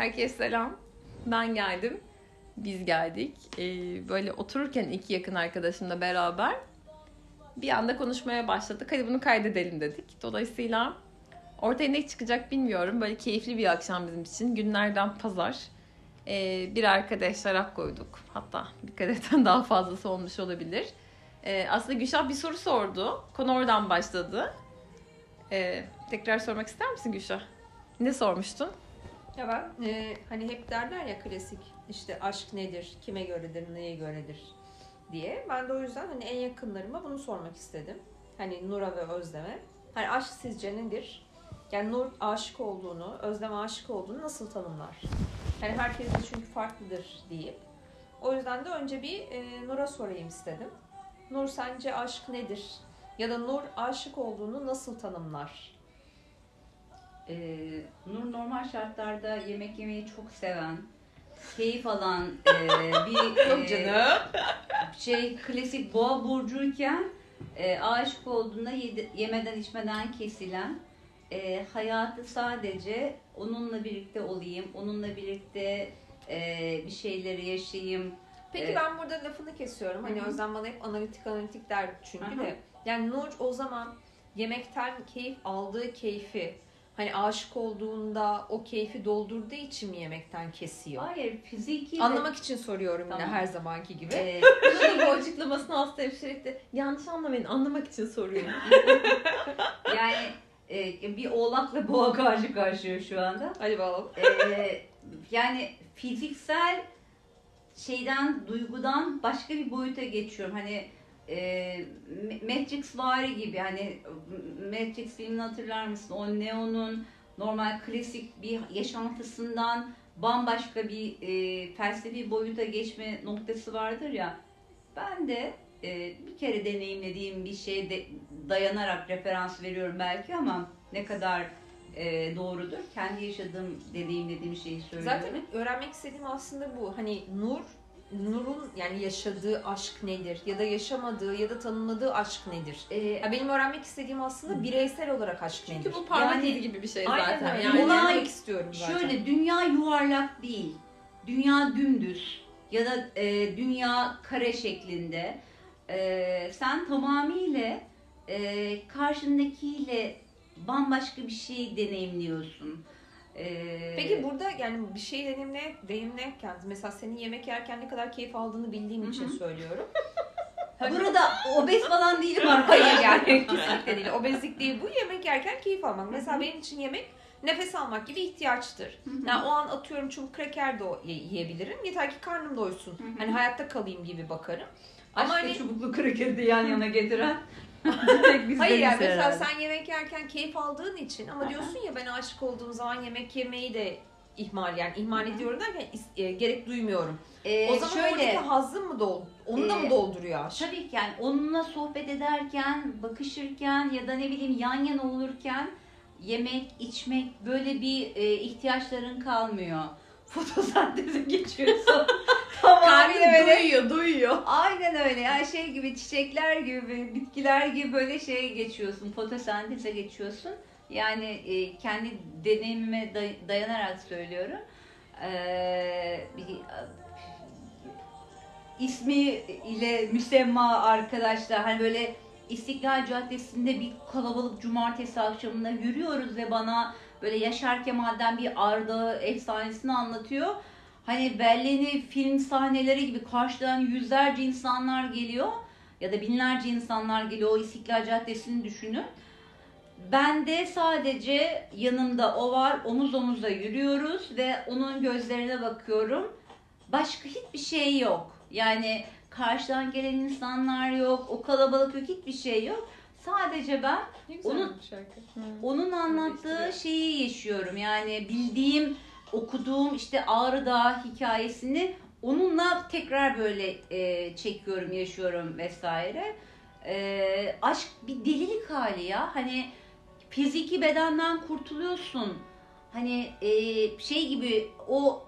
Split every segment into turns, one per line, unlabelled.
Herkese selam. Ben geldim. Biz geldik. Ee, böyle otururken iki yakın arkadaşımla beraber bir anda konuşmaya başladık. Hadi bunu kaydedelim dedik. Dolayısıyla ortaya ne çıkacak bilmiyorum. Böyle keyifli bir akşam bizim için. Günlerden pazar. Ee, bir arkadaş şarap koyduk. Hatta bir kadetten daha fazlası olmuş olabilir. Ee, aslında Gülşah bir soru sordu. Konu oradan başladı. Ee, tekrar sormak ister misin Gülşah? Ne sormuştun?
Ya ben e, hani hep derler ya klasik işte aşk nedir, kime göredir, neye göredir diye. Ben de o yüzden hani en yakınlarıma bunu sormak istedim. Hani Nur'a ve Özlem'e. Hani aşk sizce nedir? Yani Nur aşık olduğunu, Özlem aşık olduğunu nasıl tanımlar? Hani herkes de çünkü farklıdır deyip. O yüzden de önce bir e, Nur'a sorayım istedim. Nur sence aşk nedir? Ya da Nur aşık olduğunu nasıl tanımlar?
Ee, Nur normal şartlarda yemek yemeyi çok seven, keyif alan e, bir
Yok
e,
canım.
şey klasik boğa burcuyken e, aşık olduğunda yedi- yemeden içmeden kesilen e, hayatı sadece onunla birlikte olayım, onunla birlikte e, bir şeyleri yaşayayım.
Peki
Evet.
ben burada lafını kesiyorum. Hani
Hı.
Özlem bana hep analitik analitik der çünkü
hı.
de. Yani Nur o zaman yemekten keyif aldığı keyfi hani aşık olduğunda o keyfi doldurduğu için mi yemekten kesiyor?
Hayır fiziki de-
Anlamak için soruyorum yine
Tamam.
her zamanki gibi.
e,
da bu açıklamasını hasta hemşirelikte yanlış anlamayın anlamak için soruyorum.
yani e, bir oğlakla boğa karşı karşıya şu anda.
Hadi bakalım.
Ee, yani fiziksel şeyden, duygudan başka bir boyuta geçiyorum. Hani e, Matrix vari gibi hani Matrix filmini hatırlar mısın? O Neo'nun normal klasik bir yaşantısından bambaşka bir e, felsefi boyuta geçme noktası vardır ya. Ben de e, bir kere deneyimlediğim bir şeye de dayanarak referans veriyorum belki ama ne kadar e, doğrudur. Kendi yaşadığım, deneyimlediğim şeyi söylüyorum.
Zaten öğrenmek istediğim aslında bu. Hani Nur Nur'un yani yaşadığı aşk nedir? Ya da yaşamadığı ya da tanımladığı aşk nedir?
E,
Ya benim öğrenmek istediğim aslında bireysel olarak aşk nedir?
Çünkü bu parmak
Yani-
izi gibi bir şey
Aynen
zaten.
öyle.
Yani
Olay-
anlamak istiyorum zaten.
şöyle dünya yuvarlak değil. Dünya dümdüz ya da e, dünya kare şeklinde. E, sen tamamıyla e, karşındakiyle bambaşka bir şey deneyimliyorsun. E,
Peki burada yani bir şey deneyimle, deneyimlerken mesela senin yemek yerken ne kadar keyif aldığını bildiğim için söylüyorum.
burada obez falan değilim
Hayır
arkadaşlar.
yani kesinlikle değil. Obezlik değil bu. Yemek yerken keyif almak. Mesela benim için yemek nefes almak gibi ihtiyaçtır. Yani o an atıyorum çubuk kreker de yiyebilirim. Yeter ki karnım doysun. Hani hayatta kalayım gibi bakarım. Ama
Aşkla
hani
çubuklu krakeri de yan yana getiren.
tek bizde
Hayır yani mesela
herhalde.
sen yemek yerken keyif aldığın için ama diyorsun ya ben aşık olduğum zaman yemek yemeyi de ihmal yani ihmal ediyorum derken e, gerek duymuyorum.
E,
o zaman
şöyle,
oradaki hazzın mı dol onu da
Ee,
mı dolduruyor aşk?
Tabii ki yani onunla sohbet ederken, bakışırken ya da ne bileyim yan yana olurken yemek, içmek böyle bir e, ihtiyaçların kalmıyor. Fotosenteze geçiyorsun. Tamamıyla
Karnın
böyle.
doyuyor, doyuyor.
Aynen öyle. Yani şey gibi çiçekler gibi, bitkiler gibi böyle şeye geçiyorsun. Fotosenteze geçiyorsun. Yani e, kendi deneyimime day- dayanarak söylüyorum. Ee, bir, ismi ile müsemma arkadaşlar hani böyle İstiklal Caddesi'nde bir kalabalık cumartesi akşamında yürüyoruz ve bana böyle Yaşar Kemal'den bir Arda efsanesini anlatıyor. Hani Berlin'i film sahneleri gibi karşıdan yüzlerce insanlar geliyor ya da binlerce insanlar geliyor o İstiklal Caddesi'ni düşünün. Ben de sadece yanımda o var, omuz omuza yürüyoruz ve onun gözlerine bakıyorum. Başka hiçbir şey yok. Yani karşıdan gelen insanlar yok, o kalabalık yok, hiçbir şey yok. Sadece ben Onun-
şarkı.
onun anlattığı şeyi yaşıyorum. Yani bildiğim, okuduğum işte Ağrı Dağı hikayesini onunla tekrar böyle e, çekiyorum, yaşıyorum vesaire. E, aşk bir delilik hali ya. Hani fiziki bedenden kurtuluyorsun. Hani e, şey gibi o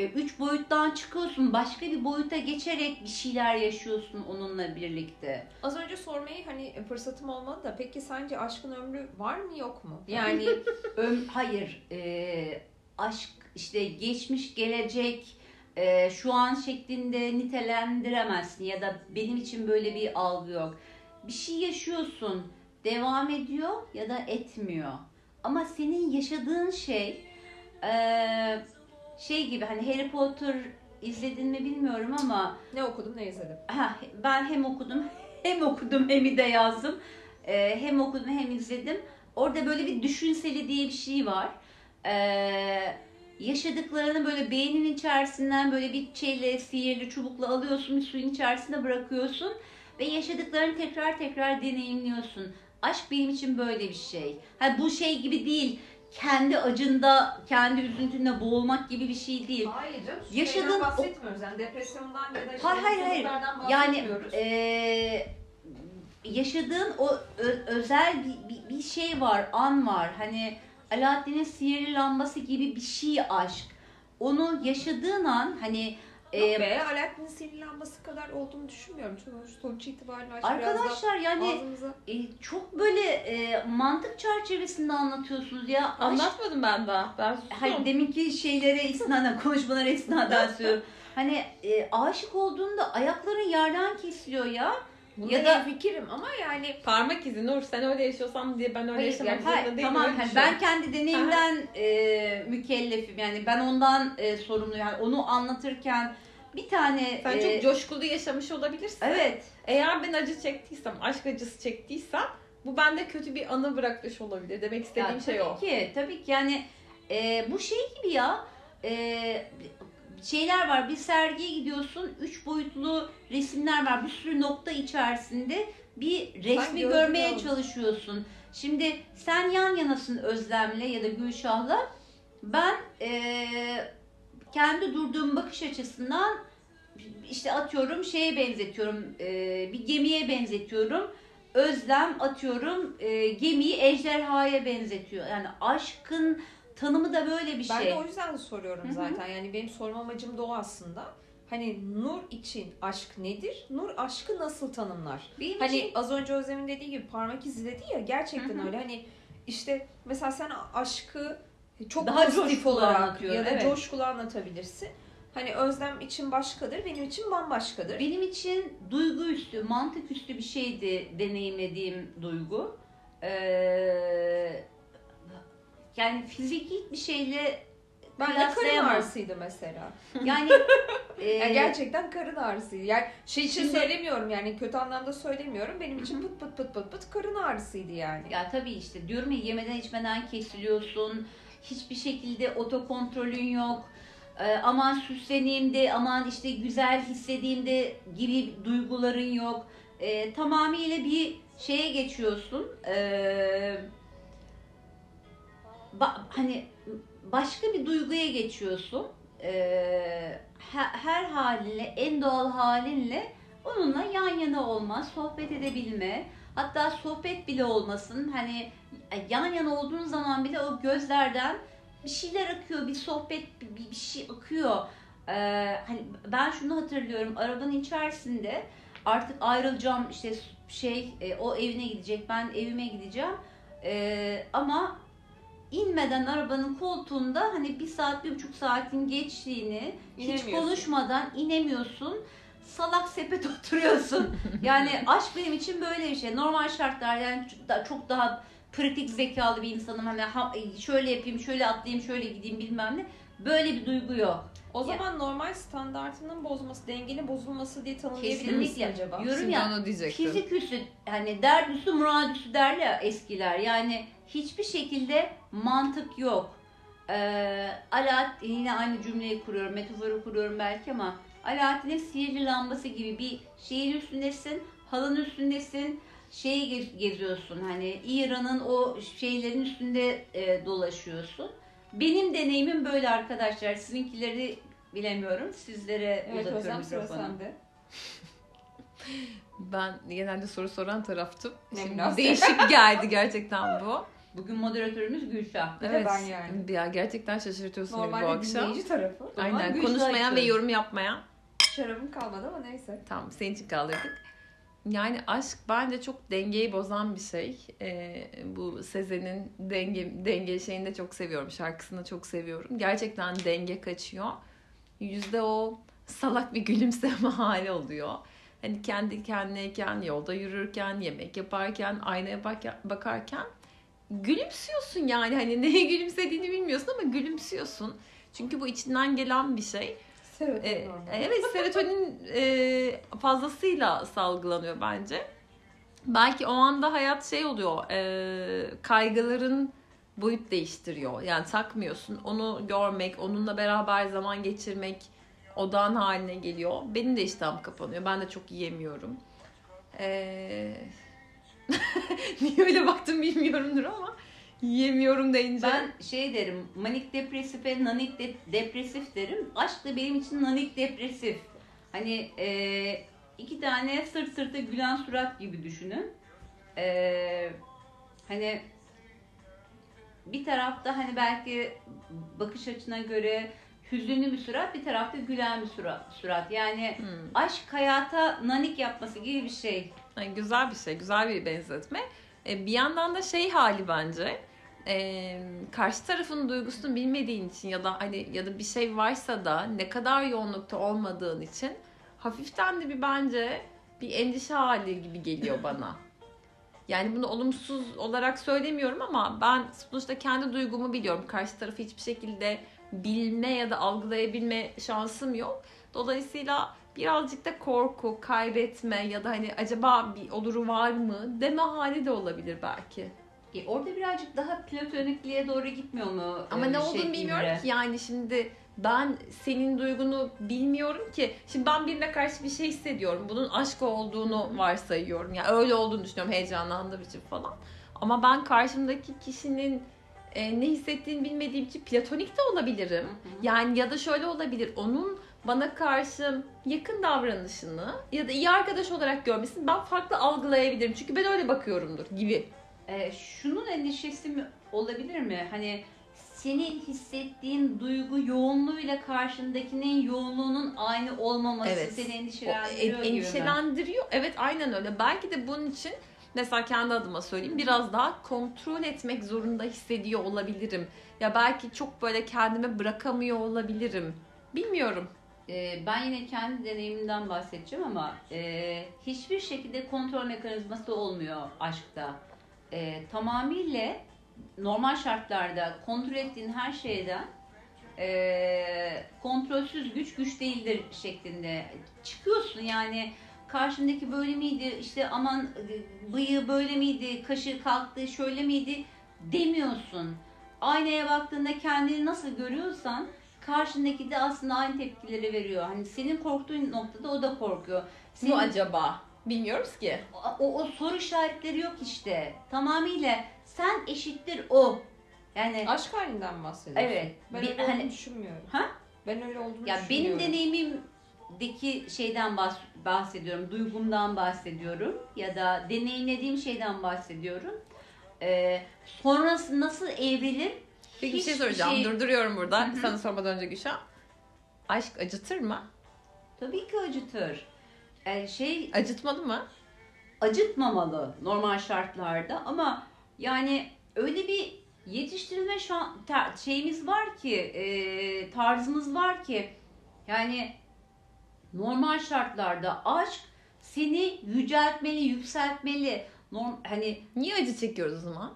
üç boyuttan çıkıyorsun. Başka bir boyuta geçerek bir şeyler yaşıyorsun onunla birlikte.
Az önce sormayı hani fırsatım olmadı da peki sence aşkın ömrü var mı yok mu? Yani
Öm, hayır. e, aşk işte geçmiş gelecek e, şu an şeklinde nitelendiremezsin ya da benim için böyle bir algı yok. Bir şey yaşıyorsun devam ediyor ya da etmiyor. Ama senin yaşadığın şey e, şey gibi hani Harry Potter izledin mi bilmiyorum ama
Ne okudum ne izledim.
Ha, ben hem okudum hem okudum hem de yazdım. Ee, hem okudum hem izledim. Orada böyle bir düşünseli diye bir şey var. Ee, yaşadıklarını böyle beynin içerisinden böyle bir şeyle sihirli çubukla alıyorsun bir suyun içerisine bırakıyorsun ve yaşadıklarını tekrar tekrar deneyimliyorsun. Aşk benim için böyle bir şey. Ha, bu şey gibi değil. Kendi acında, kendi üzüntünle boğulmak gibi bir şey değil.
Hayır canım.
Yaşadığın
bahsetmiyoruz. Yani depresyondan ya da işte
Hayır, hayır, hayır. Yani eee, yaşadığın o ö- özel bir, bir, bir şey var, an var. Hani Alaaddin'in sihirli lambası gibi bir şey aşk. Onu yaşadığın an hani
Yok
eee,
be, Alaaddin'in sihirli lambası kadar olduğunu düşünmüyorum. Çünkü sonuç itibariyle
arkadaşlar
da
yani
ağzımıza...
e, çok böyle e, mantık çerçevesinde anlatıyorsunuz ya.
Anlatmadım ben daha. Ben sustum.
Hayır deminki şeylere isnaden, konuşmalara isnaden söylüyorum. Hani e, aşık olduğunda ayakların yerden kesiliyor ya.
Bunda
Ya da-
fikrim ama yani
Parmak izi Nur sen öyle yaşıyorsan diye ben öyle
Hayır,
yaşamak
yani
zorunda değilim.
tamam hani
düşünüyorum.
ben kendi deneyimden e, mükellefim yani ben ondan e, sorumluyum. Yani onu anlatırken bir tane
Sen
e,
çok coşkulu yaşamış olabilirsin.
evet
Eğer ben acı çektiysem, aşk acısı çektiysem bu bende kötü bir anı bırakmış olabilir. Demek istediğim
ya,
şey
tabii
o.
ki tabii ki yani e, bu şey gibi ya e, şeyler var bir sergiye gidiyorsun üç boyutlu resimler var bir sürü nokta içerisinde bir resmi görmeye
ya.
çalışıyorsun. Şimdi sen yan yanasın Özlem'le ya da Gülşah'la ben e, kendi durduğum bakış açısından işte atıyorum şeye benzetiyorum e, bir gemiye benzetiyorum. Özlem atıyorum e, gemiyi ejderhaya benzetiyor. Yani aşkın tanımı da böyle bir
ben
şey.
de o yüzden soruyorum
Hı hı.
zaten. Yani benim sorma amacım da o aslında. Hani Nur için aşk nedir? Nur aşkı nasıl tanımlar?
Benim
Hani
için
az önce Özlem'in dediği gibi parmak izi dedi ya gerçekten
Hı hı.
öyle. Hani işte mesela sen aşkı çok
Daha
pozitif olarak ya da
evet.
coşkulu anlatabilirsin. Hani Özlem için başkadır, benim için bambaşkadır.
benim için duygu üstü, mantık üstü bir şeydi deneyimlediğim duygu. Ee, yani fiziki bir şeyle
ben de karın ağrısıydı mesela.
Yani, e,
Yani gerçekten karın ağrısıydı. Yani şey için
Şimdi-
söylemiyorum yani kötü anlamda söylemiyorum. Benim için pıt pıt pıt pıt pıt karın ağrısıydı yani.
Ya tabii işte diyorum ya yemeden içmeden kesiliyorsun. Hiçbir şekilde otokontrolün yok. Ee, aman süsleneyim de aman işte güzel hissedeyim de gibi duyguların yok. Ee, tamamıyla bir şeye geçiyorsun. Ee, hani başka bir duyguya geçiyorsun. Ee, her, halinle, en doğal halinle onunla yan yana olma, sohbet edebilme. Hatta sohbet bile olmasın. Hani yan yana olduğun zaman bile o gözlerden bir şeyler akıyor, bir sohbet, bir, bir şey akıyor. Ee, hani ben şunu hatırlıyorum, arabanın içerisinde artık ayrılacağım işte şey, e, o evine gidecek, ben evime gideceğim. Ee, ama inmeden arabanın koltuğunda hani bir saat, bir buçuk saatin geçtiğini hiç konuşmadan inemiyorsun. Salak sepet oturuyorsun. Yani aşk benim için böyle bir şey. Normal şartlarda yani çok daha- pratik zekalı bir insanım. Hani ha- şöyle yapayım, şöyle atlayayım, şöyle gideyim bilmem ne. Böyle bir duygu yok.
O zaman normal standartının bozulması, dengenin bozulması diye tanımlayabilir misin
Kesinlikle.
acaba?
Şimdi
ya
onu diyecektim.
fizik üstü hani dert üstü murad üstü derler ya eskiler. Yani hiçbir şekilde mantık yok. Ee, Alaaddin yine aynı cümleyi kuruyorum, metaforu kuruyorum belki ama Alaaddin'in sihirli lambası gibi bir şeyin üstündesin, halın üstündesin, şeyi gez- geziyorsun hani İran'ın o şeylerin üstünde e, dolaşıyorsun. Benim deneyimim böyle arkadaşlar. Sizinkileri bilemiyorum. Sizlere
Evet
uzatıyorum mikrofonu.
Ben genelde soru soran taraftım. Şimdi değişik geldi gerçekten bu.
Bugün moderatörümüz Gülşah.
Bir de ben yani.
Ya gerçekten şaşırtıyorsun beni bu
Normalde
akşam.
dinleyici tarafı.
Aynen
Gülşah
konuşmayan ve yorum yapmayan.
Şarabım kalmadı ama neyse.
Tamam senin için kaldırdık. Yani aşk bence çok dengeyi bozan bir şey. Ee, bu Sezen'in denge, denge şeyini de çok seviyorum. Şarkısını çok seviyorum. Gerçekten denge kaçıyor. Yüzde o salak bir gülümseme hali oluyor. Hani kendi kendineyken, yolda yürürken, yemek yaparken, aynaya bak- bakarken gülümsüyorsun yani. Hani neye gülümsediğini bilmiyorsun ama gülümsüyorsun. Çünkü bu içinden gelen bir şey.
Serotonin
E,
hormonu.
evet serotonin e, fazlasıyla salgılanıyor bence. Belki o anda hayat şey oluyor e, kaygıların boyut değiştiriyor. Yani takmıyorsun onu görmek onunla beraber zaman geçirmek odan haline geliyor. Benim de iştahım kapanıyor. Ben de çok yiyemiyorum. E, niye öyle baktım bilmiyorumdur ama yiyemiyorum deyince.
Ben şey derim, manik depresif ve nanik de- depresif derim. Aşk da benim için nanik depresif. Hani e, iki tane sırt sırta gülen surat gibi düşünün. E, hani bir tarafta hani belki bakış açına göre hüzünlü bir surat, bir tarafta gülen bir surat. surat. Yani
Hmm.
aşk hayata nanik yapması gibi bir şey.
Yani güzel bir şey, güzel bir benzetme. E, bir yandan da şey hali bence. E, karşı tarafın duygusunu bilmediğin için ya da hani ya da bir şey varsa da ne kadar yoğunlukta olmadığın için hafiften de bir bence bir endişe hali gibi geliyor bana. Yani bunu olumsuz olarak söylemiyorum ama ben sonuçta kendi duygumu biliyorum. Karşı tarafı hiçbir şekilde bilme ya da algılayabilme şansım yok. Dolayısıyla birazcık da korku, kaybetme ya da hani acaba bir oluru var mı deme hali de olabilir belki.
E, orada birazcık daha platonikliğe doğru gitmiyor mu?
Ama
e,
ne
şey
olduğunu bilmiyorum ki yani şimdi ben senin duygunu bilmiyorum ki. Şimdi ben birine karşı bir şey hissediyorum. Bunun aşk olduğunu varsayıyorum. Yani öyle olduğunu düşünüyorum heyecanlandığım için falan. Ama ben karşımdaki kişinin e, ne hissettiğini bilmediğim için platonik de olabilirim. Yani ya da şöyle olabilir. Onun bana karşı yakın davranışını ya da iyi arkadaş olarak görmesini ben farklı algılayabilirim. Çünkü ben öyle bakıyorumdur gibi.
E, şunun endişesi mi olabilir mi? Hani senin hissettiğin duygu yoğunluğuyla karşındakinin yoğunluğunun aynı olmaması
Evet.
seni
O, e,
endişelendiriyor mi?
endişelendiriyor. Evet aynen öyle. Belki de bunun için mesela kendi adıma söyleyeyim biraz daha kontrol etmek zorunda hissediyor olabilirim. Ya belki çok böyle kendime bırakamıyor olabilirim. Bilmiyorum.
E, ben yine kendi deneyimimden bahsedeceğim ama e, hiçbir şekilde kontrol mekanizması olmuyor aşkta. E, tamamıyla normal şartlarda kontrol ettiğin her şeyden e, kontrolsüz güç güç değildir şeklinde çıkıyorsun yani karşındaki böyle miydi işte aman e, bıyığı böyle miydi kaşı kalktı şöyle miydi demiyorsun. Aynaya baktığında kendini nasıl görüyorsan karşındaki de aslında aynı tepkileri veriyor. Hani senin korktuğun noktada o da korkuyor. Senin,
Bu acaba? Bilmiyoruz ki.
o, o soru işaretleri yok işte. Tamamıyla sen eşittir o. Yani
Aşk halinden mi bahsediyorsun?
evet.
Ben
bir-
öyle
hani
olduğunu düşünmüyorum.
Ha?
Ben öyle olduğunu
Ya benim
düşünmüyorum.
deneyimimdeki şeyden bahs- bahsediyorum, duygumdan bahsediyorum ya da deneyimlediğim şeyden bahsediyorum. Ee, sonrası nasıl evrilir?
Peki bir şey
Hiçbir
soracağım.
şey-
Durduruyorum burada. Sana sormadan önce Gülşah. Aşk acıtır mı?
Tabii ki acıtır. Ee, şey
Acıtmalı mı?
acıtmamalı normal şartlarda ama yani öyle bir yetiştirilme şan, ta- şeyimiz var ki e, tarzımız var ki yani normal şartlarda aşk seni yüceltmeli, yükseltmeli. Norm, hani
Niye acı çekiyoruz o zaman?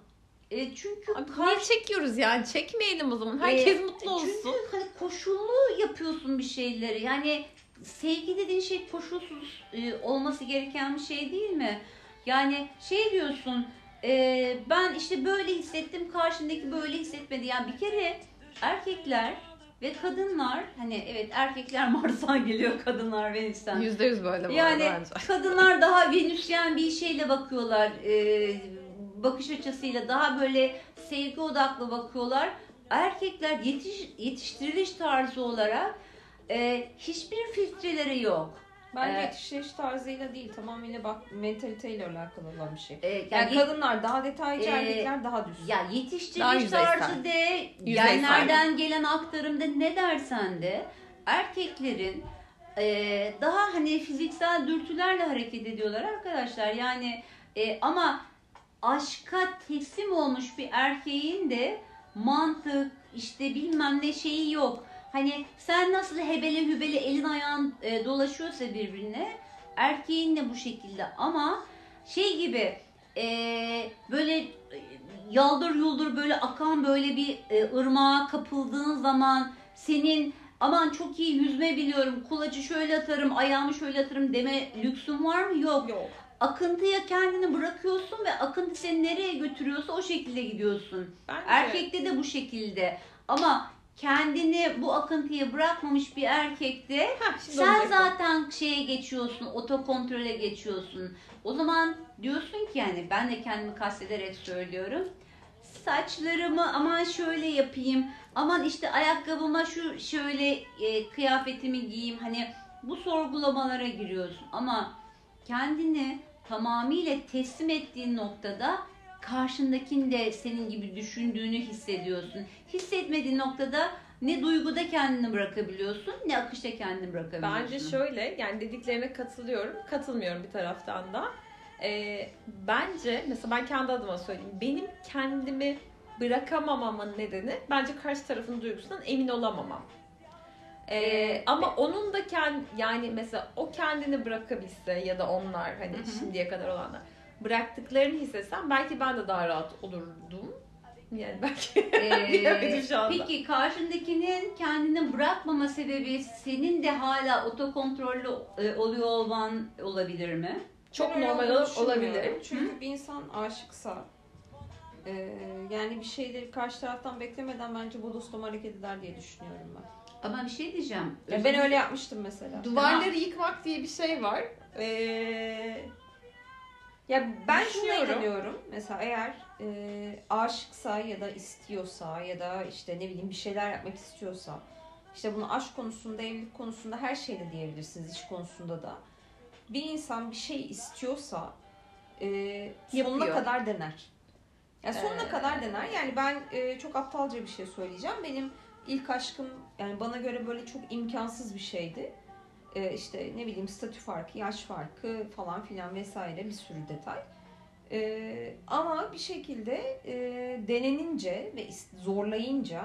e, çünkü
Abi
kar-
niye çekiyoruz yani? Çekmeyelim o zaman. Herkes
Ee,
mutlu olsun.
Çünkü hani koşullu yapıyorsun bir şeyleri. Yani sevgi dediğin şey koşulsuz e, olması gereken bir şey değil mi? Yani şey diyorsun e, ben işte böyle hissettim karşındaki böyle hissetmedi. Yani bir kere erkekler ve kadınlar hani evet erkekler Mars'tan geliyor kadınlar Venüs'ten.
Yüzde yüz böyle
Yani
bence.
kadınlar daha venüsyen bir şeyle bakıyorlar. e, bakış açısıyla daha böyle sevgi odaklı bakıyorlar. Erkekler yetiş, yetiştiriliş tarzı olarak e, hiçbir filtreleri yok.
Bence
Ee,
yetiştiriş tarzıyla değil tamamıyla bak mentaliteyle alakalı olan bir şey.
E,
Yani,
yani
kadınlar daha detaycı,
Ee,
erkekler daha düz.
ya yetiştiriliş tarzı de, genlerden gelen aktarımda ne dersen de erkeklerin e, daha hani fiziksel dürtülerle hareket ediyorlar arkadaşlar. Yani e, ama aşka teslim olmuş bir erkeğin de mantık işte bilmem ne şeyi yok. Hani sen nasıl hebele hübele elin ayağın e, dolaşıyorsa birbirine erkeğin de bu şekilde ama şey gibi e, böyle e, yaldır yuldur böyle akan böyle bir e, ırmağa kapıldığın zaman senin aman çok iyi yüzme biliyorum kulacı şöyle atarım ayağımı şöyle atarım deme lüksün var mı? Yok.
Yok.
Akıntıya kendini bırakıyorsun ve akıntı seni nereye götürüyorsa o şekilde gidiyorsun.
Bence
Erkekte de bu şekilde. Ama kendini bu akıntıya bırakmamış bir erkekte sen zaten şeye geçiyorsun, otokontrole geçiyorsun. O zaman diyorsun ki yani ben de kendimi kastederek söylüyorum. Saçlarımı aman şöyle yapayım, aman işte ayakkabıma şu şöyle e, kıyafetimi giyeyim. Hani bu sorgulamalara giriyorsun ama kendini tamamıyla teslim ettiğin noktada karşındakinin de senin gibi düşündüğünü hissediyorsun. Hissetmediğin noktada ne duyguda kendini bırakabiliyorsun ne akışta kendini bırakabiliyorsun.
Bence şöyle yani dediklerine katılıyorum. Katılmıyorum bir taraftan da. Ee, bence mesela ben kendi adıma söyleyeyim. Benim kendimi bırakamamamın nedeni bence karşı tarafın duygusundan emin olamamam. Ee,
Ee,
ama onun da kendi yani mesela o kendini bırakabilse ya da onlar hani
hı.
şimdiye kadar olanlar bıraktıklarını hissetsem belki ben de daha rahat olurdum. Yani belki
Ee,
şu anda.
Peki karşındakinin kendini bırakmama sebebi senin de hala otokontrollü e, oluyor olman olabilir mi?
çok
Ben öyle
normal olabilir.
Çünkü bir insan aşıksa e, yani bir şeyleri karşı taraftan beklemeden bence bodoslama hareket eder diye düşünüyorum ben.
Ama bir şey diyeceğim.
Ya ben öyle yapmıştım mesela.
Duvarları yıkmak diye bir şey var. Ee,
Ya ben şuna inanıyorum. Mesela eğer e, aşıksa ya da istiyorsa ya da işte ne bileyim bir şeyler yapmak istiyorsa işte bunu aşk konusunda, evlilik konusunda her şeyde diyebilirsiniz, iş konusunda da. Bir insan bir şey istiyorsa e, sonuna
Yapıyor.
kadar dener. Yani sonuna
Ee,
kadar dener. Yani ben e, çok aptalca bir şey söyleyeceğim. Benim ilk aşkım yani bana göre böyle çok imkansız bir şeydi. E, işte ne bileyim statü farkı, yaş farkı falan filan vesaire bir sürü detay. E, ama bir şekilde e, denenince ve zorlayınca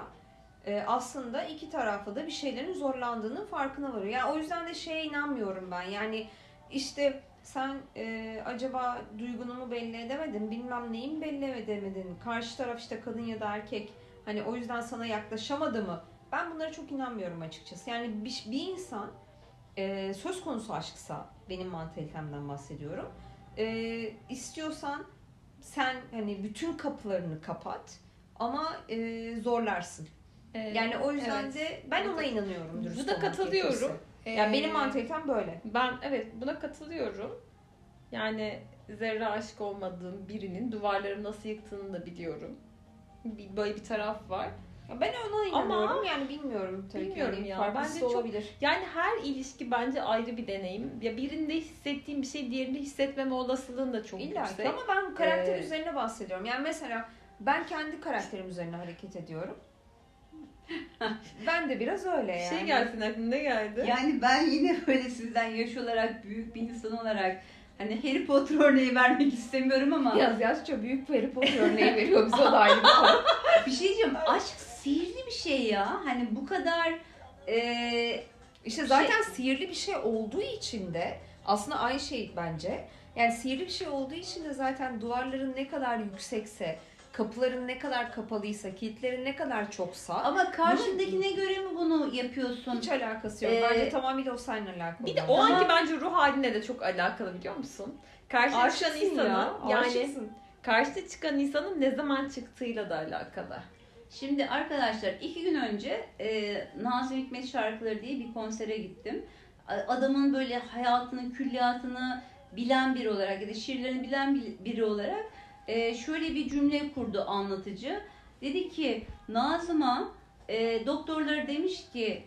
aslında iki tarafta da bir şeylerin zorlandığının farkına varıyor. Yani o yüzden de şeye inanmıyorum ben. Yani işte sen e, acaba duygunu mu belli edemedin, bilmem neyi mi belli edemedin, karşı taraf işte kadın ya da erkek hani o yüzden sana yaklaşamadı mı? Ben bunlara çok inanmıyorum açıkçası. Yani bir, bir insan e, söz konusu aşksa, benim mantalitemden bahsediyorum, e, istiyorsan sen hani bütün kapılarını kapat ama e, zorlarsın.
e,
Yani o yüzden
evet.
de ben ona inanıyorum.
Bu da katılıyorum. Ee,
Yani benim mantalitem böyle.
Ben evet buna katılıyorum. Yani zerre aşık olmadığım birinin duvarları nasıl yıktığını da biliyorum. Bir, böyle bir taraf var.
Ya ben ona
Ama-
inanıyorum. yani bilmiyorum tabii
Bilmiyorum
ki. Yani
ya.
Farklısı
Bence
da
çok-
olabilir.
Yani her ilişki bence ayrı bir deneyim. Ya birinde hissettiğim bir şey diğerinde hissetmeme olasılığın da çok
İlla
yüksek.
ki ama ben karakter
Ee,
üzerine bahsediyorum. Yani mesela ben kendi karakterim üzerine hareket ediyorum. ben de biraz öyle
Bir
yani.
şey gelsin aklına ne geldi?
Yani ben yine böyle sizden yaş olarak büyük bir insan olarak hani Harry Potter örneği vermek istemiyorum ama
Yaz yaşça büyük bir Harry Potter örneği veriyor bize o da bir konu.
bir şey diyeceğim aşk sihirli bir şey ya. Hani bu kadar e,
İşte zaten sihirli bir şey olduğu için de aslında aynı şey bence. Yani sihirli bir şey olduğu için de zaten duvarların ne kadar yüksekse, kapıların ne kadar kapalıysa, kilitlerin ne kadar çoksa
ama karşındakine göre mi bunu yapıyorsun?
hiç alakası yok.
Ee,
Bence tamamıyla o seninle alakalı.
Bir de o anki bence ruh haline de çok alakalı biliyor musun? Karşıda çıkan insanın
ya,
yani karşıda çıkan insanın ne zaman çıktığıyla da alakalı.
Şimdi arkadaşlar iki gün önce e, Nazım Hikmet şarkıları diye bir konsere gittim. Adamın böyle hayatını, külliyatını bilen biri olarak ya da şiirlerini bilen bir- biri olarak e, şöyle bir cümle kurdu anlatıcı. Dedi ki Nazım'a e, doktorlar demiş ki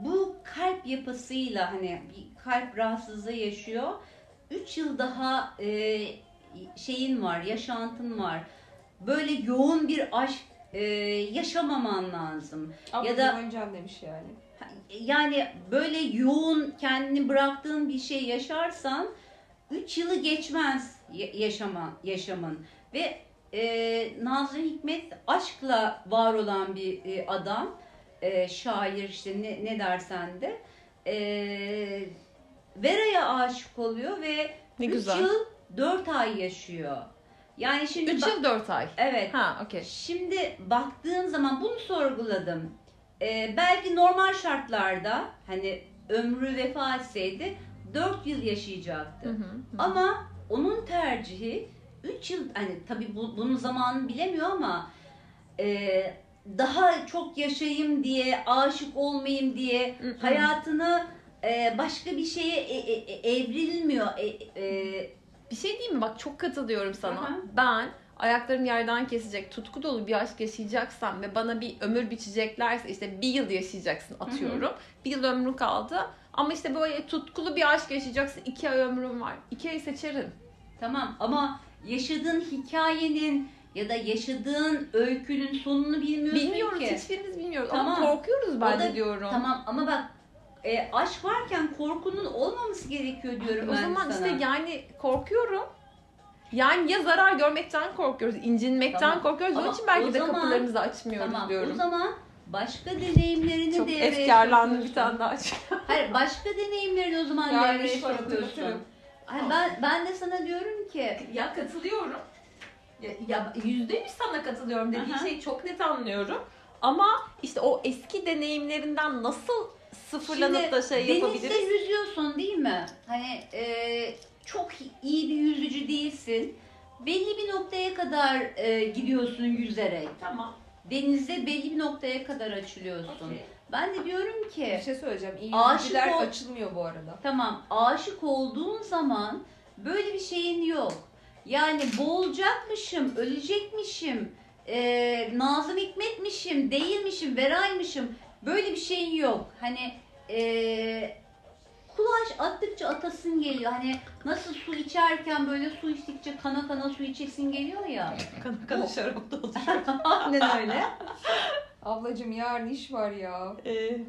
bu kalp yapısıyla hani bir kalp rahatsızlığı yaşıyor. 3 yıl daha e, şeyin var, yaşantın var. Böyle yoğun bir aşk e, yaşamaman lazım.
Abla
ya da-
oynayacağım demiş yani.
yani böyle yoğun kendini bıraktığın bir şey yaşarsan 3 yılı geçmez ya- yaşama, yaşamın. Ve e, Nazım Hikmet aşkla var olan bir e, adam, e, şair işte ne, ne dersen de. E, Vera'ya aşık oluyor ve
Ne
3
güzel.
yıl 4 ay yaşıyor. Yani şimdi
3
bak-
yıl 4 ay.
evet
Ha okey.
Şimdi baktığın zaman bunu sorguladım. Ee, belki normal şartlarda hani ömrü vefa etseydi 4 yıl yaşayacaktı.
Hı hı.
Ama onun tercihi 3 yıl hani tabii bu, bunun zamanını bilemiyor ama e, daha çok yaşayayım diye, aşık olmayayım diye
Hı hı.
hayatını e, başka bir şeye e- e- evrilmiyor. E, e,
Bir şey diyeyim mi? Bak çok katılıyorum sana.
Aha.
Ben ayaklarım yerden kesecek, tutku dolu bir aşk yaşayacaksam ve bana bir ömür biçeceklerse işte bir yıl yaşayacaksın atıyorum. Bir yıl ömrün kaldı. Ama işte böyle tutkulu bir aşk yaşayacaksın. iki ay ömrüm var. İki ay seçerim.
Tamam ama yaşadığın hikayenin ya da yaşadığın öykünün sonunu bilmiyorsun
Bilmiyoruz.
ki.
Hiçbirimiz bilmiyoruz.
Tamam.
Ama korkuyoruz bence
da-
diyorum.
Tamam ama bak e, aşk varken korkunun olmaması gerekiyor diyorum
O
ben
zaman
sana.
işte yani korkuyorum. Yani ya zarar görmekten korkuyoruz, incinmekten
Tamam.
korkuyoruz. Onun
Ama
için belki
o
de
zaman-
kapılarımızı açmıyoruz
tamam
diyorum.
o zaman başka deneyimlerini
Çok
devreye
efkarlandım bir tane daha aç.
Hayır başka deneyimlerini o zaman
Yarın
devreye sokuyorsun. Hayır, ben, ben de sana diyorum ki
Ya katılıyorum. Ya, ya yüzde yüz sana katılıyorum dediğin
Aha.
şeyi çok net anlıyorum. Ama işte o eski deneyimlerinden nasıl sıfırlanıp
Şimdi
da şey
denizde
yapabiliriz?
yüzüyorsun değil mi? Hani e, çok iyi bir yüzücü değilsin. Belli bir noktaya kadar e, gidiyorsun yüzerek.
Tamam.
Denizde belli bir noktaya kadar açılıyorsun.
okey.
Ben de diyorum ki
Bir şey söyleyeceğim. İyi yüzücüler
ol-
açılmıyor bu arada.
tamam aşık olduğun zaman böyle bir şeyin yok. Yani boğulacakmışım, ölecekmişim, e, Nazım Hikmetmişim, değilmişim, Veraymışım. Böyle bir şeyin yok. Hani e, kulaç attıkça atasın geliyor. Hani nasıl su içerken böyle su içtikçe kana kana su içesin geliyor ya.
Kana kana şarap da
Aynen öyle.
Ablacım yarın iş var ya.
Ee,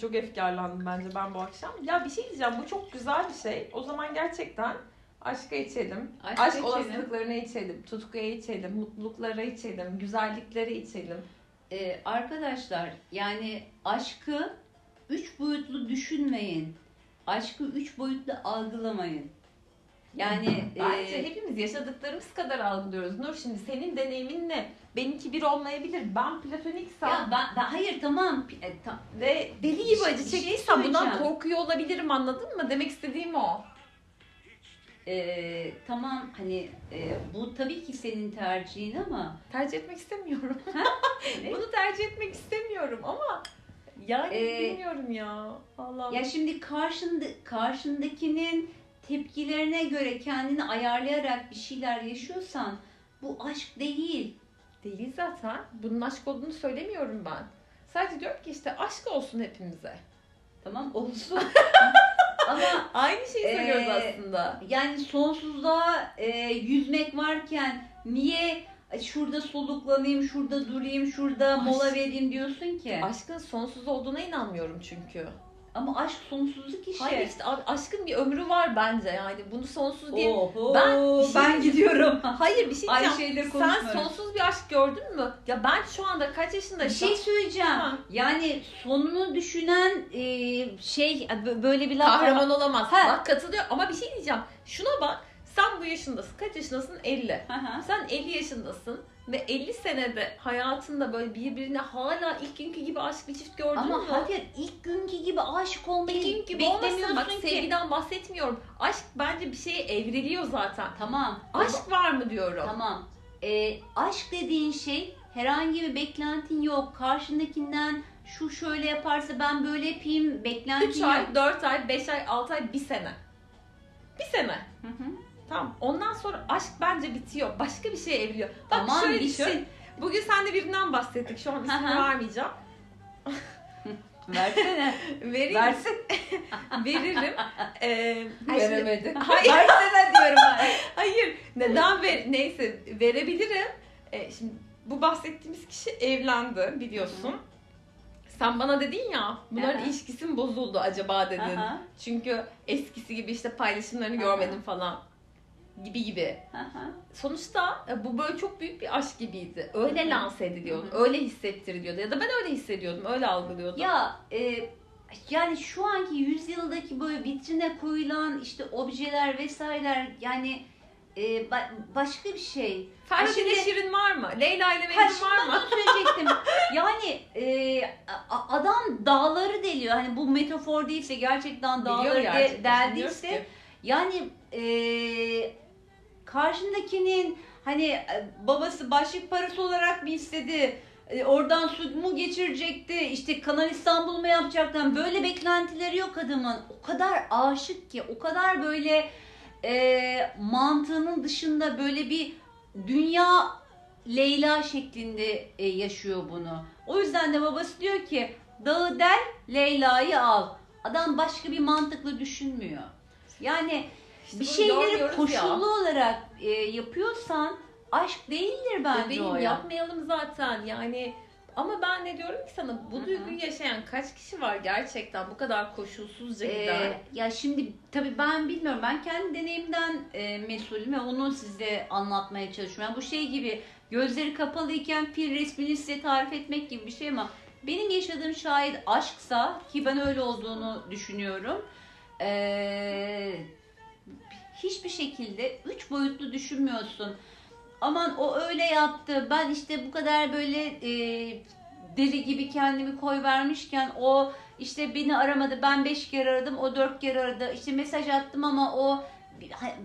çok efkarlandım bence ben bu akşam. Ya bir şey diyeceğim bu çok güzel bir şey. O zaman gerçekten aşka içelim. Aşk
içelim.
olasılıklarına içelim. Tutkuya içelim. Mutluluklara içelim. Güzelliklere içelim.
Ee, arkadaşlar yani aşkı üç boyutlu düşünmeyin. Aşkı üç boyutlu algılamayın. Yani
Bence
e,
hepimiz yaşadıklarımız kadar algılıyoruz. Nur şimdi senin deneyimin ne? Benimki bir olmayabilir. Ben platoniksem
ya ben, ben hayır tamam e, ta-
ve deli gibi acı
şey
çektiysem bundan
söyleyeceğim.
korkuyor olabilirim anladın mı? Demek istediğim o.
e, tamam hani e, bu tabii ki senin tercihin ama
Tercih etmek istemiyorum.
Evet.
Bunu tercih etmek istemiyorum ama yani
Ee,
bilmiyorum ya. Allah'ım.
ya şimdi karşında karşındakinin tepkilerine göre kendini ayarlayarak bir şeyler yaşıyorsan bu aşk değil.
Değil zaten. Bunun aşk olduğunu söylemiyorum ben. Sadece diyorum ki işte aşk olsun hepimize.
Tamam olsun. ama
Aynı şeyi söylüyoruz
Ee,
aslında.
Yani sonsuzluğa e, yüzmek varken niye şurada soluklanayım, şurada durayım, şurada
Aşk-
mola vereyim diyorsun ki?
Aşkın sonsuz olduğuna inanmıyorum çünkü.
Ama aşk sonsuzluk işte.
Hayır işte aşkın bir ömrü var bence yani. Bunu sonsuz diye...
Oho,
Ben-
ben, gidiyorum.
Hayır bir şey diyeceğim. Sen sonsuz bir aşk gördün mü? Ya ben şu anda kaç
Bir
yaşındayım?
şey söyleyeceğim.
Ha.
Yani sonunu düşünen e, şey bö- böyle bir laf.
Kahraman olamaz.
Ha.
Bak katılıyor ama bir şey diyeceğim. Şuna bak. Sen bu yaşındasın. Kaç yaşındasın? 50.
Hı hı.
Sen 50 yaşındasın ve 50 senede hayatında böyle birbirine hala ilk günkü gibi aşk bir çift gördün
Ama
mü?
hayır ilk günkü gibi aşık olmayı
İlk günkü
beklemiyorsun
Bak
ki.
sevgiden bahsetmiyorum. Aşk bence bir şeye evriliyor zaten.
Tamam.
Aşk var mı diyorum.
Tamam. Ee, aşk dediğin şey herhangi bir beklentin yok. Karşındakinden şu şöyle yaparsa ben böyle yapayım beklentin
3
yok.
ay, 4 ay, 5 ay, 6 ay, 1 sene. Bir sene.
Hı hı.
Tamam. Ondan sonra aşk bence bitiyor. Başka bir şeye evriliyor. Bak
Aman
şöyle düşün. Bugün seninle birinden bahsettik. Şu an ismini vermeyeceğim.
Versene.
Vereyim.
Versin.
Veririm. Ee, ha şimdi-
Veremedi.
Hayır.
Versene diyorum ben.
Hayır. Neden ver neyse verebilirim. Ee, şimdi bu bahsettiğimiz kişi evlendi biliyorsun. sen bana dedin ya bunların
Aha.
ilişkisi mi bozuldu acaba dedin.
Aha.
Çünkü eskisi gibi işte paylaşımlarını
Aha.
görmedim falan gibi gibi. Sonuçta e, bu böyle çok büyük bir aşk gibiydi. Öyle lanse ediliyordu. Öyle hissettiriliyordu. Ya da ben öyle hissediyordum. Öyle algılıyordum.
Ya e, yani şu anki yüzyıldaki böyle vitrine koyulan işte objeler vesaireler yani e, ba- başka bir şey.
İle Şirin var mı? Leyla ile Mecnun var mı?
söyleyecektim. yani e, adam dağları deliyor. Hani bu metafor değilse gerçekten
Biliyor
dağları de,
gerçekten, bilmiyoruz
deldiyse
ki.
yani e, karşındakinin hani e, babası başlık parası olarak mı istedi? E, oradan su mu geçirecekti? İşte Kanal İstanbul mu yapacaktı? Böyle beklentileri yok adamın. O kadar aşık ki, o kadar böyle e, mantığının dışında böyle bir dünya Leyla şeklinde e, yaşıyor bunu. O yüzden de babası diyor ki dağı del Leyla'yı al. Adam başka bir mantıklı düşünmüyor. Yani
İşte
bir şeyleri koşullu
ya.
olarak e, yapıyorsan aşk değildir bence
Bebeğim
o ya.
yapmayalım zaten yani. Ama ben ne diyorum ki sana bu duyguyu yaşayan kaç kişi var gerçekten bu kadar koşulsuzca giden?
Ee, ya şimdi tabii ben bilmiyorum. Ben kendi deneyimden e, mesulüm ve onu size anlatmaya çalışıyorum. Yani bu şey gibi gözleri kapalıyken fil resmini size tarif etmek gibi bir şey ama benim yaşadığım şayet aşksa ki ben öyle olduğunu düşünüyorum. Ee, hiçbir şekilde üç boyutlu düşünmüyorsun. Aman o öyle yaptı. Ben işte bu kadar böyle e, deli gibi kendimi koy vermişken o işte beni aramadı. Ben beş kere aradım. O dört kere aradı. İşte mesaj attım ama o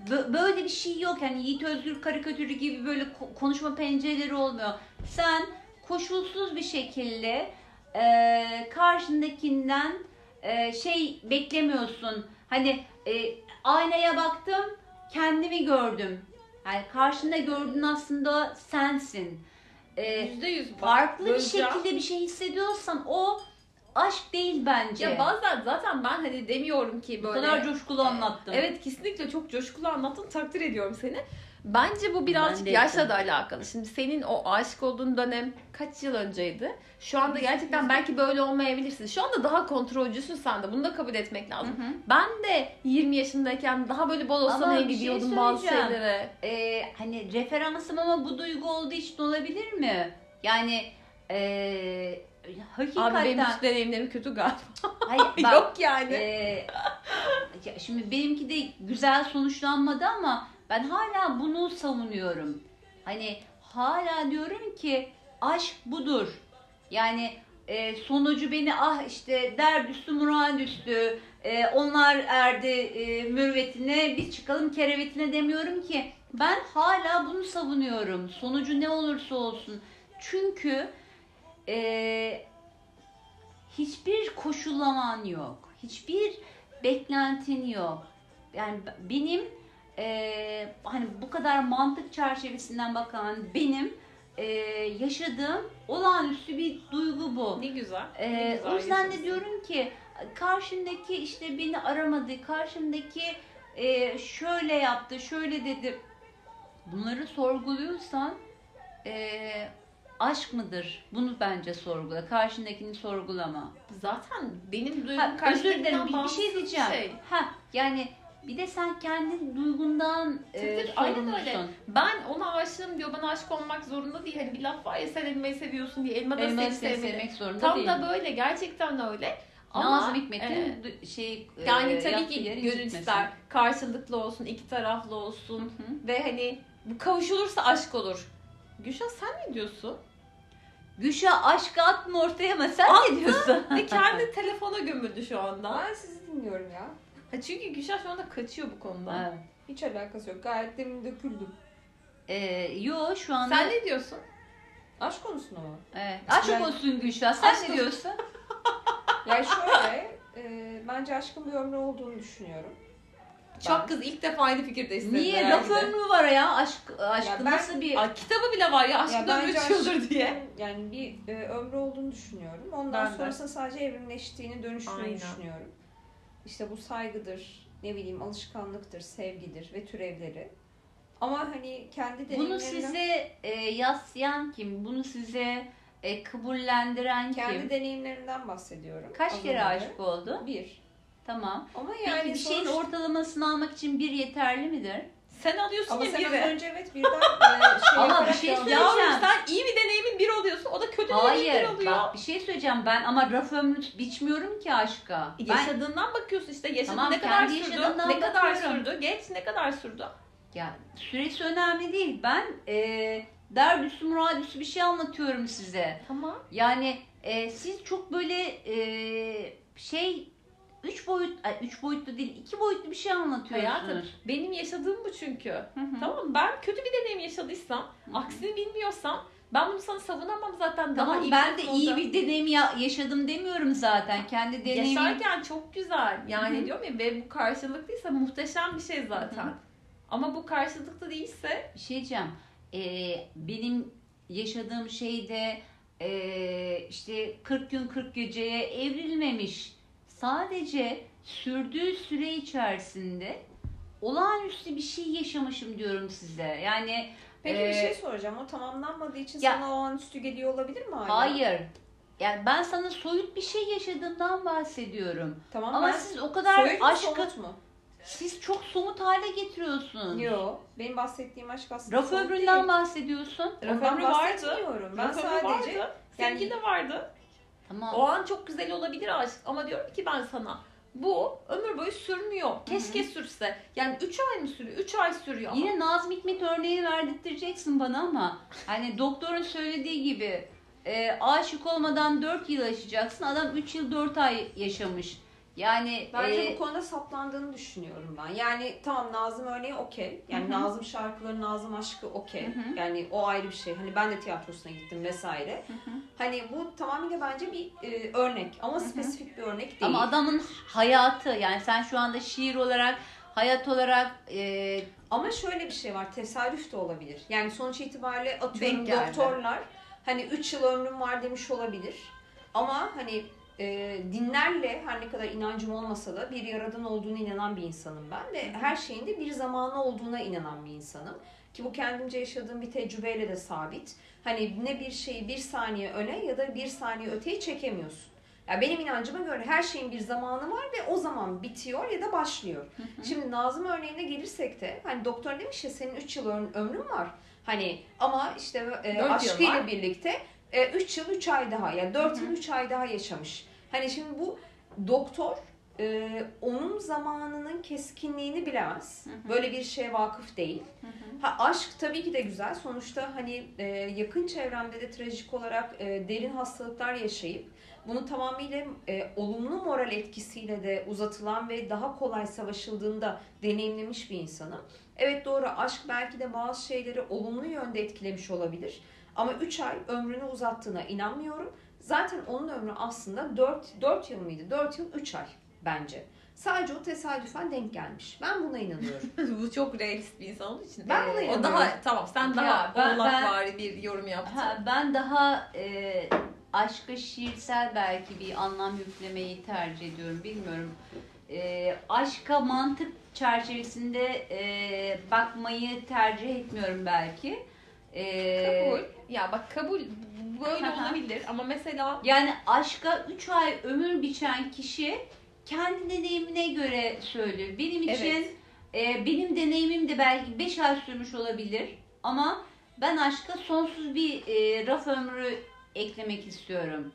Bö- böyle bir şey yok. Yani Yiğit Özgür karikatürü gibi böyle ko- konuşma pencereleri olmuyor. Sen koşulsuz bir şekilde e, karşındakinden e, şey beklemiyorsun. Hani e, aynaya baktım, kendimi gördüm. Yani karşında gördüğün aslında sensin. E,
Yüzde yüz. bak,
farklı bir şekilde bir şey hissediyorsan o aşk değil bence.
Ya bazen zaten ben hani demiyorum ki
bu
böyle.
kadar coşkulu anlattım.
Evet kesinlikle çok coşkulu anlattın. Takdir ediyorum seni. Bence bu birazcık
Ben
yaşla da alakalı. Şimdi senin o aşık olduğun dönem kaç yıl önceydi? Şu anda gerçekten belki böyle olmayabilirsin. Şu anda daha kontrolcüsün sen de. Bunu da kabul etmek
Hı
lazım.
hı.
Ben de 20 yaşındayken daha böyle bodoslama
bir şey
gidiyordum bazı
söyleyeceğim.
şeylere.
Ee, hani referansım ama bu duygu olduğu için olabilir mi? Yani ee, hakikaten
Abi benim hiç deneyimlerim kötü galiba.
hayır, bak,
Yok yani.
ee, ya şimdi benimki de güzel sonuçlanmadı ama ben hala bunu savunuyorum. Hani hala diyorum ki aşk budur. Yani e, sonucu beni ah işte derd üstü muran üstü e, onlar erdi e, mürvetine biz çıkalım kerevetine demiyorum ki. Ben hala bunu savunuyorum. Sonucu ne olursa olsun. Çünkü e, hiçbir koşullaman yok. Hiçbir beklentin yok. Yani benim e, hani bu kadar mantık çerçevesinden bakan benim e, yaşadığım olağanüstü bir duygu bu.
Ne güzel.
Ee,
ne güzel
o yüzden de diyorum ki karşımdaki işte beni aramadı, karşımdaki e, şöyle yaptı, şöyle dedi. Bunları sorguluyorsan e, aşk mıdır? Bunu bence sorgula. Karşındakini sorgulama.
Zaten benim
özür
karşındakinden
dilerim bir, bir şey diyeceğim.
şey.
Ha yani bir de sen kendi duygundan e,
Tabii, tabii, aynen öyle. Ben ona aşığım diyor. Bana aşık olmak zorunda değil. Hani bir laf var ya sen elmayı seviyorsun diye. Elma da
Elmayı
seni
sevmek zorunda
Tam
değil.
da böyle. Gerçekten öyle. Ama
Nazım Hikmet'in
e,
şey e,
yani tabii
yaptığı
ki gönül ister. Karşılıklı olsun, iki taraflı olsun.
Hı hı.
Ve hani bu kavuşulursa aşk olur. Gülşah sen ne diyorsun?
Gülşah aşkı atma ortaya ama sen
Attı
ne diyorsun?
Ve kendi telefona gömüldü şu anda.
Ben sizi dinliyorum ya.
Ha çünkü Gülşah şu anda kaçıyor bu konuda.
Evet.
Hiç alakası yok. Gayet demin döküldüm.
Ee, yo şu anda
Sen ne diyorsun?
Aşk konusunda mı?
Evet. Aşk
Ben-
olsun Gülşah. Sen
Aşk
ne diyorsun?
Yani şöyle, e, bence aşkın bir ömrü olduğunu düşünüyorum.
Çok
Ben-
kız ilk defa aynı fikirdeyiz.
Niye? Laf ömrü var ya. Aşk, aşkın
Ya ben-
nasıl bir...
Ay, kitabı bile var ya aşkın
Ya
ömrü çıldır diye.
Yani bir e, ömrü olduğunu düşünüyorum. Ondan
Ben de.
sonrasında sadece evrimleştiğini, dönüştüğünü
Aynen.
düşünüyorum. İşte bu saygıdır, ne bileyim alışkanlıktır, sevgidir ve türevleri. Ama hani kendi
Bunu
deneyimlerimden...
size e, yaslayan kim? Bunu size e, kabullendiren
Kendi
kim?
deneyimlerimden bahsediyorum.
Kaç kere
önce.
aşık oldu?
Bir.
Tamam.
Ama
Yani
yani
bir şeyin
sonuç-
ortalamasını almak için bir yeterli midir?
Sen alıyorsun
Ama
ya
sen
biri.
az önce evet birden e, şey
Ama bir şey söyleyeceğim.
Yavrum sen iyi bir deneyimin bir oluyorsun. O da kötü deneyimin
Hayır.
bir oluyor.
Bak bir şey söyleyeceğim ben ama raf ömrü biçmiyorum ki aşka. Ben
Yaşadığından bakıyorsun işte. Yaşadığın
Tamam,
ne kadar
kendi
sürdü? Ne kadar
bakıyorum.
sürdü? Geç ne kadar sürdü?
Ya süresi önemli değil. Ben e, derdüstü muradüstü bir şey anlatıyorum size.
Tamam.
Yani e, siz çok böyle e, şey üç boyut, ay, üç boyutlu değil iki boyutlu bir şey anlatıyorsunuz.
Hayatım benim yaşadığım bu çünkü.
Hı hı.
Tamam mı? ben kötü bir deneyim yaşadıysam, aksini bilmiyorsam ben bunu sana savunamam zaten. Daha
Tamam
iyi
ben de
bir
iyi bir deneyim ya- yaşadım demiyorum zaten. Kendi deneyimim.
Yaşarken çok güzel. Yani
Hı hı.
diyorum ya ve bu karşılıklıysa muhteşem bir şey zaten.
Hı hı.
Ama bu karşılıklı değilse
Bir şey diyeceğim. Ee, benim yaşadığım şeyde ee, işte 40 gün 40 geceye evrilmemiş. Sadece sürdüğü süre içerisinde olağanüstü bir şey yaşamışım diyorum size. Yani
Peki
Ee,
bir şey soracağım. O tamamlanmadığı için
ya-
sana o an üstü geliyor olabilir mi hala?
hayır. Yani ben sana soyut bir şey yaşadığımdan bahsediyorum.
Tamam
Ama
ben
siz o kadar
soyut mu,
aşkı
somut mu?
siz çok somut hale getiriyorsunuz.
Yok. Benim bahsettiğim aşk aslında
Raf ömründen bahsediyorsun.
Raf ömrü vardı.
Ben
Raf
sadece
vardı.
yani-
Seninki de vardı.
Tamam.
O an çok güzel olabilir aşk ama diyorum ki ben sana bu ömür boyu sürmüyor. Keşke sürse. Yani 3 ay mı sürüyor? 3 ay sürüyor. ama.
Yine Nazım Hikmet örneği verdirteceksin bana ama hani doktorun söylediği gibi e, aşık olmadan 4 yıl yaşayacaksın. Adam 3 yıl 4 ay yaşamış. Yani
Bence
e,
bu konuda saplandığını düşünüyorum ben. Yani tamam Nazım örneği okey. Yani
Hı hı.
Nazım şarkıları, Nazım aşkı okey.
Hı hı.
Yani o ayrı bir şey. Hani ben de tiyatrosuna gittim vesaire.
Hı hı.
Hani bu tamamıyla bence bir e, örnek ama spesifik bir örnek değil.
ama adamın hayatı yani sen şu anda şiir olarak hayat olarak e,
Ama şöyle bir şey var. Tesadüf de olabilir. Yani sonuç itibariyle atıyorum doktorlar hani 3 yıl ömrüm var demiş olabilir. Ama hani e, dinlerle her ne kadar inancım olmasa da bir yaradan olduğuna inanan bir insanım ben ve her şeyin de bir zamanı olduğuna inanan bir insanım. Ki bu kendimce yaşadığım bir tecrübeyle de sabit. Hani ne bir şeyi bir saniye öne ya da bir saniye öteye çekemiyorsun. Ya benim inancıma göre her şeyin bir zamanı var ve o zaman bitiyor ya da başlıyor. Şimdi Nazım örneğine gelirsek de hani doktor demiş ya senin 3 yıl ömrün var. Hani ama işte e, aşkıyla
var.
Birlikte 3 yıl 3 ay daha yani 4 yıl 3 ay daha yaşamış. Hani şimdi bu doktor e, onun zamanının keskinliğini bilemez. Böyle bir şeye vakıf değil. Ha, aşk tabii ki de güzel. Sonuçta hani e, yakın çevremde de trajik olarak e, derin hastalıklar yaşayıp bunu tamamıyla e, olumlu moral etkisiyle de uzatılan ve daha kolay savaşıldığında deneyimlemiş bir insanım. Evet doğru aşk belki de bazı şeyleri olumlu yönde etkilemiş olabilir. Ama 3 ay ömrünü uzattığına inanmıyorum. Zaten onun ömrü aslında 4, 4 yıl mıydı? 4 yıl 3 ay bence. Sadece o tesadüfen denk gelmiş. Ben buna inanıyorum.
bu çok realist bir insan olduğu için.
Ben buna
o
inanıyorum.
daha tamam sen daha
Ya ben-
bir yorum yaptın.
ha, ben daha e, aşka şiirsel belki bir anlam yüklemeyi tercih ediyorum bilmiyorum. E, aşka mantık çerçevesinde e, bakmayı tercih etmiyorum belki. E,
Kabul. Ya bak kabul böyle olabilir ama mesela
Yani aşka 3 ay ömür biçen kişi kendi deneyimine göre söylüyor. Benim için
Evet.
e, benim deneyimim de belki 5 ay sürmüş olabilir ama ben aşka sonsuz bir e, raf ömrü eklemek istiyorum.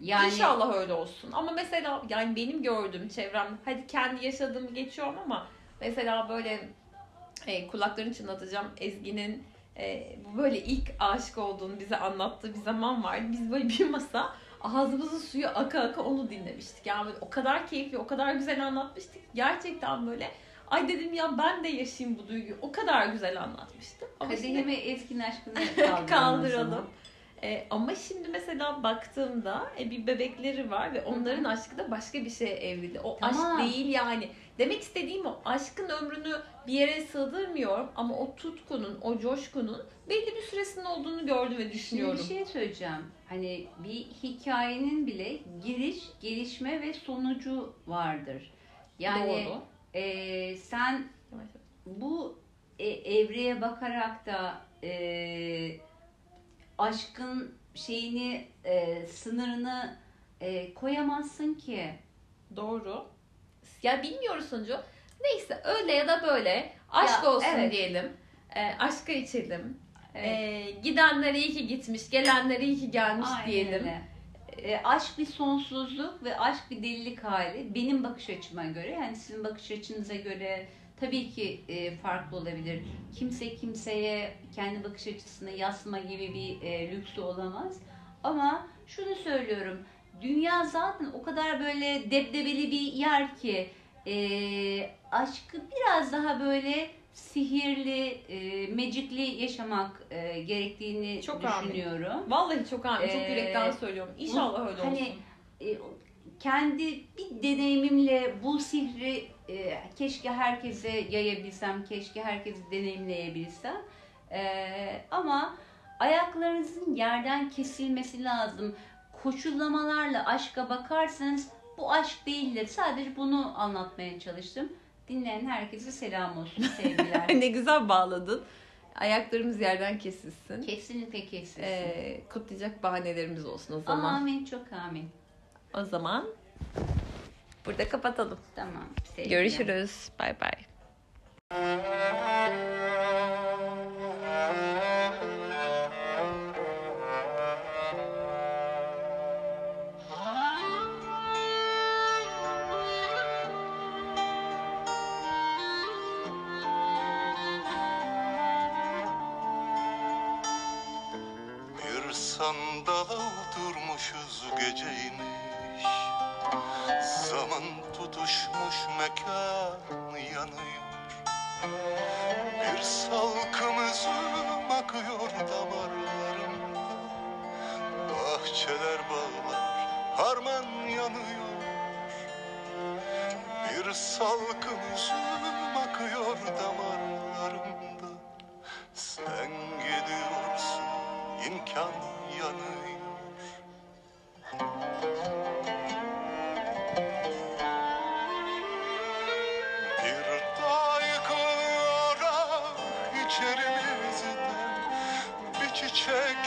Yani
İnşallah öyle olsun. Ama mesela yani benim gördüğüm çevrem, hadi kendi yaşadığımı geçiyorum ama mesela böyle e, kulaklarını çınlatacağım Ezgi'nin e, bu böyle ilk aşık olduğunu bize anlattığı bir zaman vardı. Biz böyle bir masa ağzımızın suyu aka aka onu dinlemiştik. Yani böyle o kadar keyifli, o kadar güzel anlatmıştık. Gerçekten böyle ay dedim ya ben de yaşayayım bu duyguyu. O kadar güzel anlatmıştım. Ama
kadehimi eskin aşkını kaldıralım.
kaldıralım. E, ama şimdi mesela baktığımda e, bir bebekleri var ve onların aşkı da başka bir şeye evrildi. O
Tamam.
aşk değil yani. Demek istediğim o aşkın ömrünü bir yere sığdırmıyorum ama o tutkunun, o coşkunun belli bir süresinin olduğunu gördüm ve
Şimdi
düşünüyorum.
bir şey söyleyeceğim. Hani bir hikayenin bile giriş, gelişme ve sonucu vardır. Yani
Doğru.
e, sen bu e, evreye bakarak da e, aşkın şeyini e, sınırını e, koyamazsın ki.
Doğru. Ya bilmiyoruz sonucu. Neyse öyle ya da böyle aşk
Ya,
olsun
evet.
diyelim. E, aşka içelim.
Evet.
E, gidenler iyi ki gitmiş, gelenler iyi ki gelmiş
Aynen
diyelim.
öyle. E, aşk bir sonsuzluk ve aşk bir delilik hali. Benim bakış açıma göre yani sizin bakış açınıza göre tabii ki e, farklı olabilir. Kimse kimseye kendi bakış açısını yasma gibi bir e, lüksü olamaz. Ama şunu söylüyorum. Dünya zaten o kadar böyle debdebeli bir yer ki e, aşkı biraz daha böyle sihirli, e, magicli yaşamak e, gerektiğini
Çok amin.
düşünüyorum.
Vallahi çok amin, çok
Ee,
yürekten söylüyorum. İnşallah öyle
hani,
olsun.
E, kendi bir deneyimimle bu sihri e, keşke herkese yayabilsem, keşke herkes deneyimleyebilsem. E, ama ayaklarınızın yerden kesilmesi lazım. Koşullamalarla aşka bakarsanız bu aşk değildir. Sadece bunu anlatmaya çalıştım. Dinleyen herkese selam olsun, sevgiler.
ne güzel bağladın. Ayaklarımız yerden kesilsin.
Kesinlikle kesilsin.
E, kutlayacak bahanelerimiz olsun o zaman.
amin, çok amin.
O zaman burada kapatalım.
Tamam, sevgiler.
Görüşürüz. Bay bay.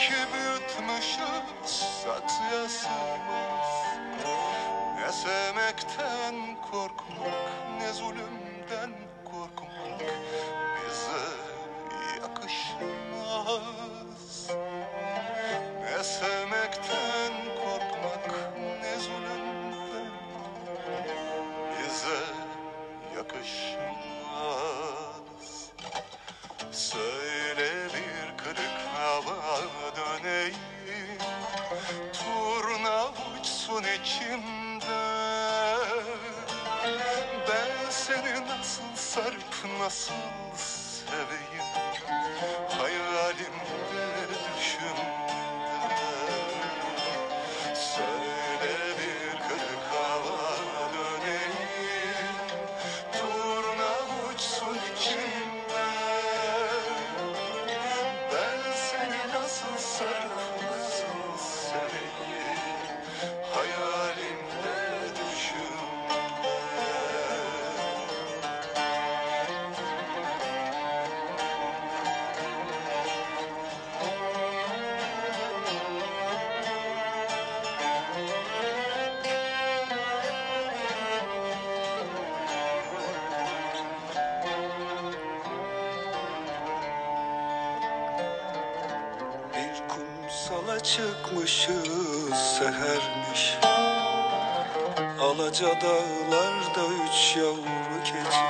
ქებიოთ მშას საწიასამას ესე მე çıkmışız sehermiş. Alaca dağlarda üç yavru keçi.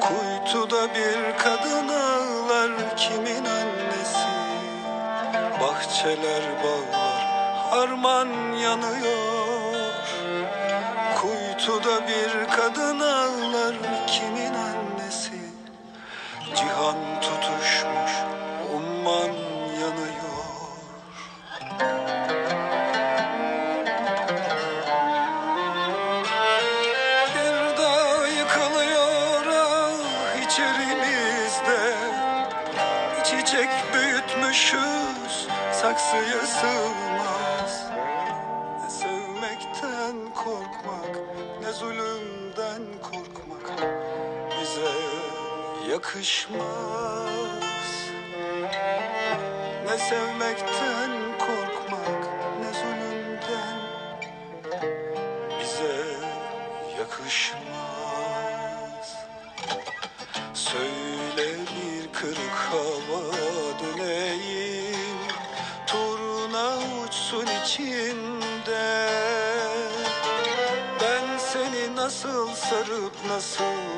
Kuytuda bir kadın ağlar kimin annesi? Bahçeler bağlar harman yanıyor. Kuytuda bir kadın ağlar kimin yakışmaz. Ne sevmekten korkmak ne zulümden Bize yakışmaz. Söyle bir kırık hava döneyim Turna uçsun içinde. Ben seni nasıl sarıp nasıl